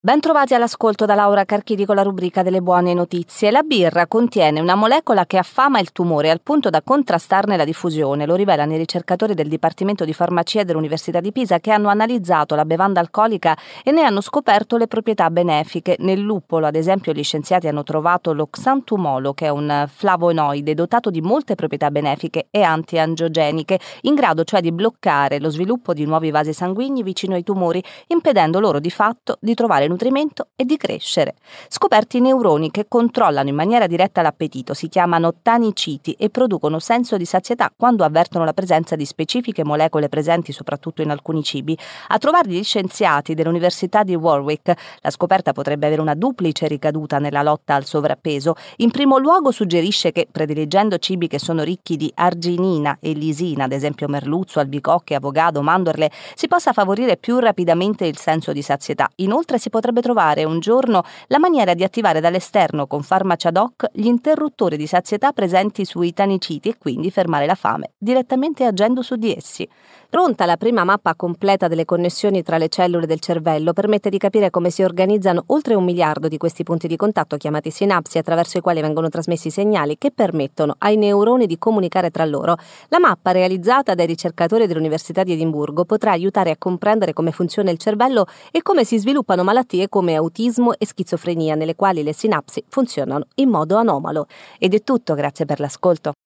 Bentrovati all'ascolto da Laura Carchidi con la rubrica delle buone notizie. La birra contiene una molecola che affama il tumore al punto da contrastarne la diffusione, lo rivelano i ricercatori del Dipartimento di Farmacia dell'Università di Pisa che hanno analizzato la bevanda alcolica e ne hanno scoperto le proprietà benefiche. Nel luppolo, ad esempio, gli scienziati hanno trovato lo xantumolo, che è un flavonoide dotato di molte proprietà benefiche e antiangiogeniche, in grado cioè di bloccare lo sviluppo di nuovi vasi sanguigni vicino ai tumori, impedendo loro di fatto di trovare nutrimento e di crescere. Scoperti i neuroni che controllano in maniera diretta l'appetito, si chiamano taniciti e producono senso di sazietà quando avvertono la presenza di specifiche molecole presenti soprattutto in alcuni cibi. A trovarli gli scienziati dell'Università di Warwick, la scoperta potrebbe avere una duplice ricaduta nella lotta al sovrappeso. In primo luogo suggerisce che, prediligendo cibi che sono ricchi di arginina e lisina, ad esempio merluzzo, albicocche, avogado, mandorle, si possa favorire più rapidamente il senso di sazietà. Inoltre si potrebbe trovare un giorno la maniera di attivare dall'esterno con farmaci ad hoc gli interruttori di sazietà presenti sui taniciti e quindi fermare la fame, direttamente agendo su di essi. Pronta la prima mappa completa delle connessioni tra le cellule del cervello permette di capire come si organizzano oltre un miliardo di questi punti di contatto chiamati sinapsi attraverso i quali vengono trasmessi segnali che permettono ai neuroni di comunicare tra loro. La mappa realizzata dai ricercatori dell'Università di Edimburgo potrà aiutare a comprendere come funziona il cervello e come si sviluppano malattie come autismo e schizofrenia nelle quali le sinapsi funzionano in modo anomalo. Ed è tutto, grazie per l'ascolto.